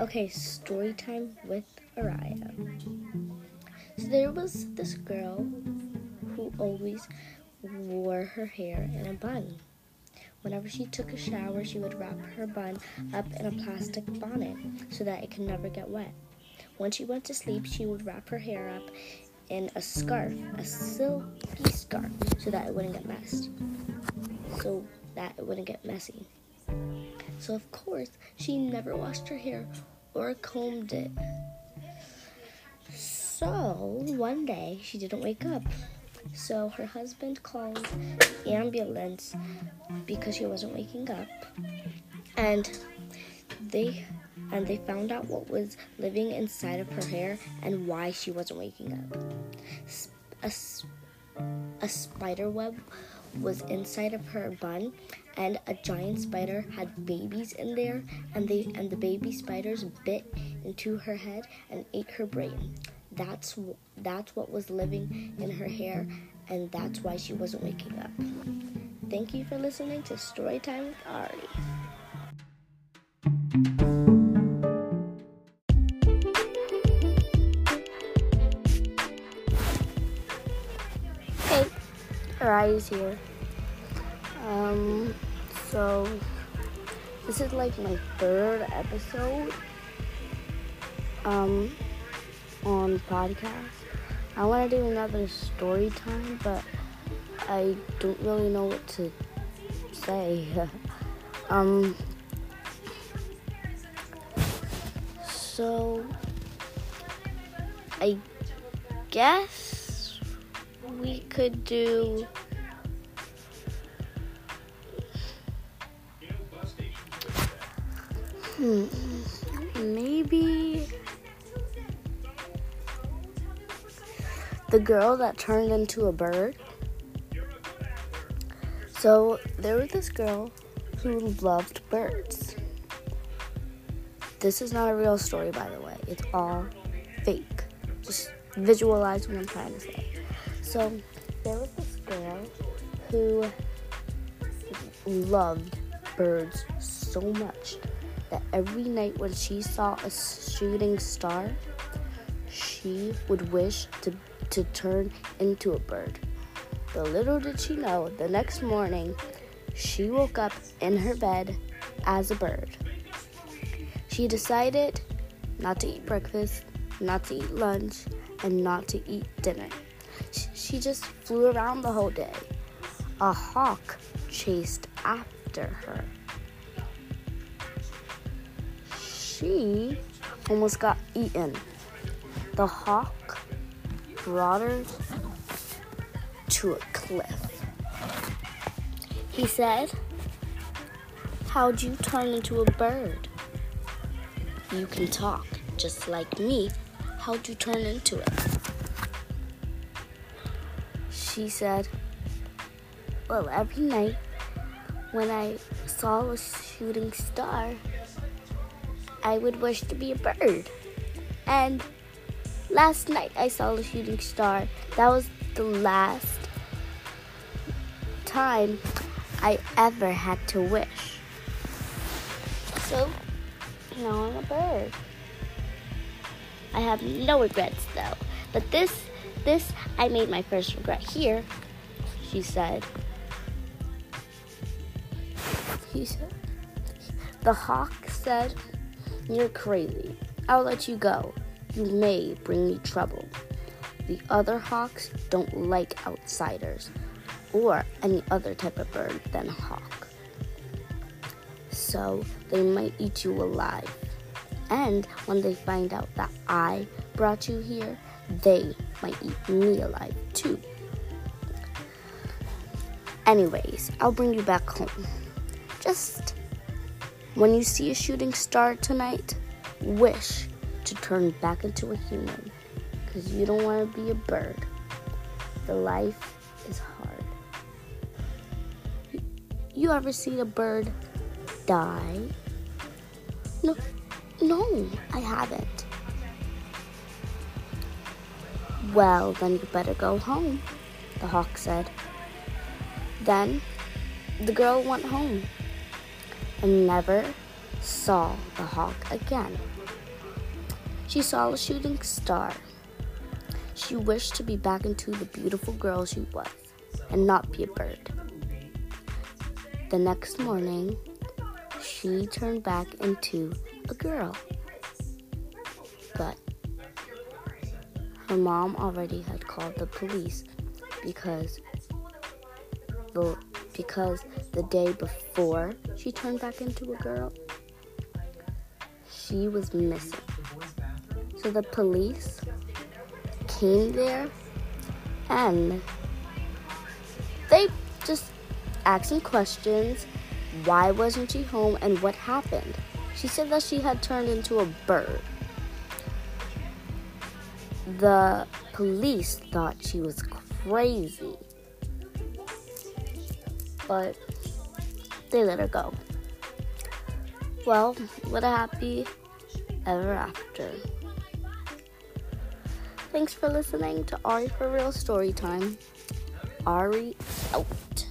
Okay, story time with Araya. So there was this girl who always wore her hair in a bun. Whenever she took a shower, she would wrap her bun up in a plastic bonnet so that it could never get wet. When she went to sleep, she would wrap her hair up in a scarf, a silky scarf, so that it wouldn't get messed. So that it wouldn't get messy. So, of course, she never washed her hair or combed it. So, one day she didn't wake up. So, her husband called the ambulance because she wasn't waking up. And they and they found out what was living inside of her hair and why she wasn't waking up. A, a spider web was inside of her bun and a giant spider had babies in there and they and the baby spiders bit into her head and ate her brain. That's that's what was living in her hair and that's why she wasn't waking up. Thank you for listening to storytime with ari ari's here um, so this is like my third episode um on podcast. I want to do another story time, but I don't really know what to say. um, so I guess we could do Hmm. Maybe the girl that turned into a bird. So there was this girl who loved birds. This is not a real story, by the way. It's all fake. Just visualize what I'm trying to say. So there was this girl who loved birds so much that every night when she saw a shooting star, she would wish to, to turn into a bird. But little did she know, the next morning, she woke up in her bed as a bird. She decided not to eat breakfast, not to eat lunch, and not to eat dinner. She just flew around the whole day. A hawk chased after her. she almost got eaten. The hawk brought her to a cliff. He said, How'd you turn into a bird? You can talk just like me. How'd you turn into it? She said, Well, every night when I saw a shooting star, I would wish to be a bird. And last night I saw a shooting star. That was the last time I ever had to wish. So now I'm a bird. I have no regrets though. But this this I made my first regret here, she said. He said the hawk said you're crazy. I'll let you go. You may bring me trouble. The other hawks don't like outsiders or any other type of bird than a hawk. So they might eat you alive. And when they find out that I brought you here, they might eat me alive too. Anyways, I'll bring you back home. Just when you see a shooting star tonight, wish to turn back into a human because you don't want to be a bird. The life is hard. You ever seen a bird die? No, no, I haven't. Well, then you better go home, the hawk said. Then the girl went home and never saw the hawk again. She saw a shooting star. She wished to be back into the beautiful girl she was and not be a bird. The next morning, she turned back into a girl. But her mom already had called the police because the because the day before she turned back into a girl, she was missing. So the police came there and they just asked some questions. Why wasn't she home and what happened? She said that she had turned into a bird. The police thought she was crazy, but they let her go. Well, what a happy ever after. Thanks for listening to Ari for Real Story Time. Ari out.